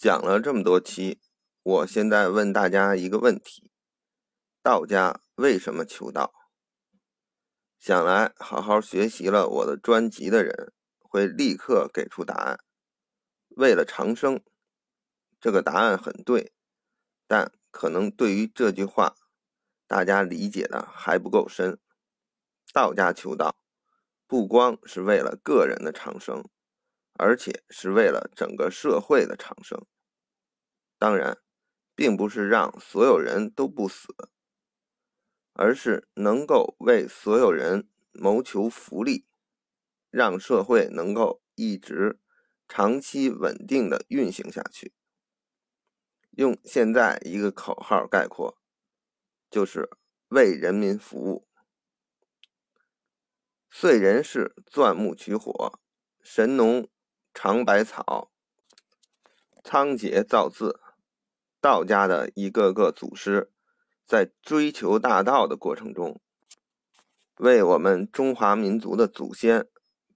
讲了这么多期，我现在问大家一个问题：道家为什么求道？想来好好学习了我的专辑的人会立刻给出答案。为了长生，这个答案很对，但可能对于这句话，大家理解的还不够深。道家求道，不光是为了个人的长生。而且是为了整个社会的长生，当然，并不是让所有人都不死，而是能够为所有人谋求福利，让社会能够一直长期稳定的运行下去。用现在一个口号概括，就是为人民服务。燧人氏钻木取火，神农。尝百草，仓颉造字，道家的一个个祖师，在追求大道的过程中，为我们中华民族的祖先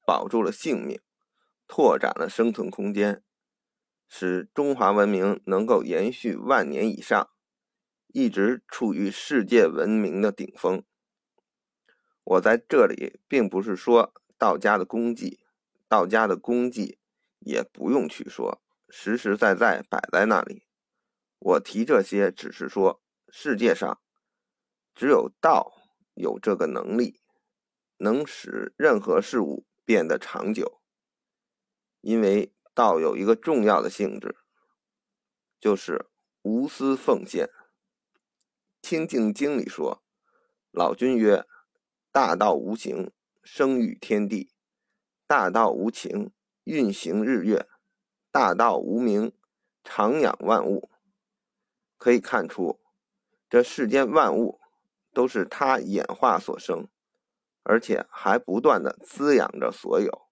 保住了性命，拓展了生存空间，使中华文明能够延续万年以上，一直处于世界文明的顶峰。我在这里并不是说道家的功绩，道家的功绩。也不用去说，实实在在摆在那里。我提这些，只是说世界上只有道有这个能力，能使任何事物变得长久。因为道有一个重要的性质，就是无私奉献。《清净经》里说：“老君曰，大道无形，生育天地；大道无情。”运行日月，大道无名，长养万物。可以看出，这世间万物都是它演化所生，而且还不断的滋养着所有。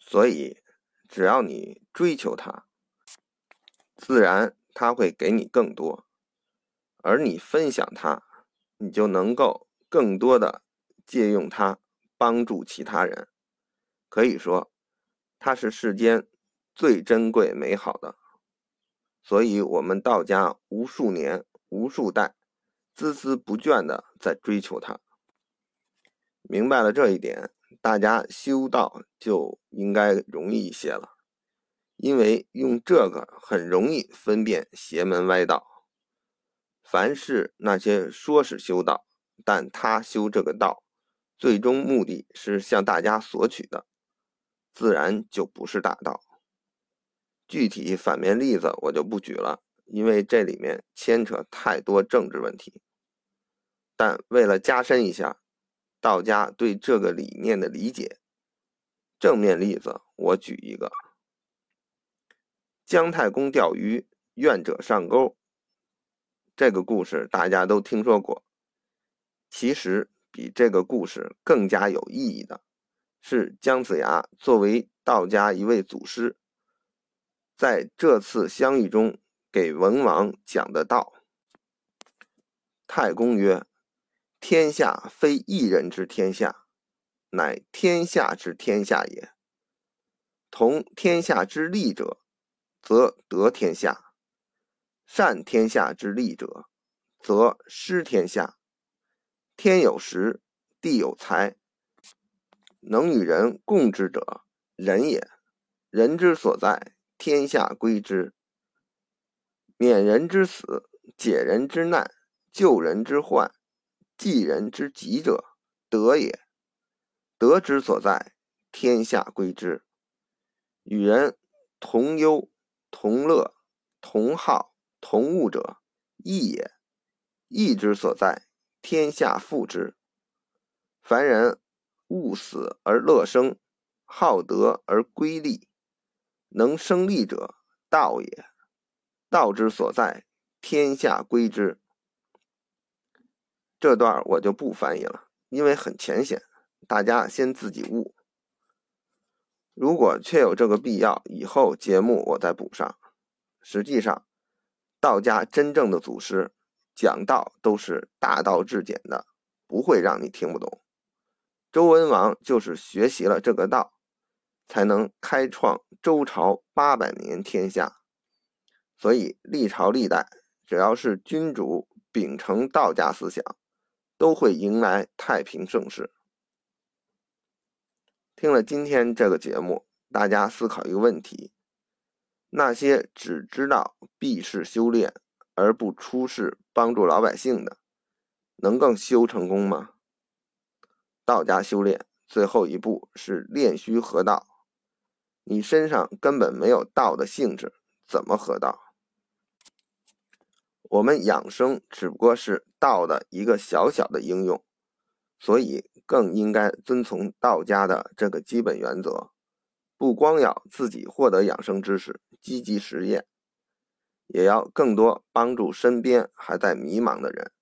所以，只要你追求它，自然它会给你更多；而你分享它，你就能够更多的借用它帮助其他人。可以说。它是世间最珍贵美好的，所以我们道家无数年、无数代，孜孜不倦的在追求它。明白了这一点，大家修道就应该容易一些了，因为用这个很容易分辨邪门歪道。凡是那些说是修道，但他修这个道，最终目的是向大家索取的。自然就不是大道。具体反面例子我就不举了，因为这里面牵扯太多政治问题。但为了加深一下道家对这个理念的理解，正面例子我举一个：姜太公钓鱼，愿者上钩。这个故事大家都听说过。其实比这个故事更加有意义的。是姜子牙作为道家一位祖师，在这次相遇中给文王讲的道。太公曰：“天下非一人之天下，乃天下之天下也。同天下之利者，则得天下；善天下之利者，则失天下。天有时，地有财。”能与人共之者，仁也。人之所在，天下归之。免人之死，解人之难，救人之患，济人之急者，德也。德之所在，天下归之。与人同忧、同乐、同好、同恶者，义也。义之所在，天下附之。凡人。勿死而乐生，好德而归利，能生利者，道也。道之所在，天下归之。这段我就不翻译了，因为很浅显，大家先自己悟。如果确有这个必要，以后节目我再补上。实际上，道家真正的祖师讲道都是大道至简的，不会让你听不懂。周文王就是学习了这个道，才能开创周朝八百年天下。所以历朝历代，只要是君主秉承道家思想，都会迎来太平盛世。听了今天这个节目，大家思考一个问题：那些只知道避世修炼而不出世帮助老百姓的，能更修成功吗？道家修炼最后一步是炼虚合道，你身上根本没有道的性质，怎么合道？我们养生只不过是道的一个小小的应用，所以更应该遵从道家的这个基本原则，不光要自己获得养生知识，积极实践，也要更多帮助身边还在迷茫的人。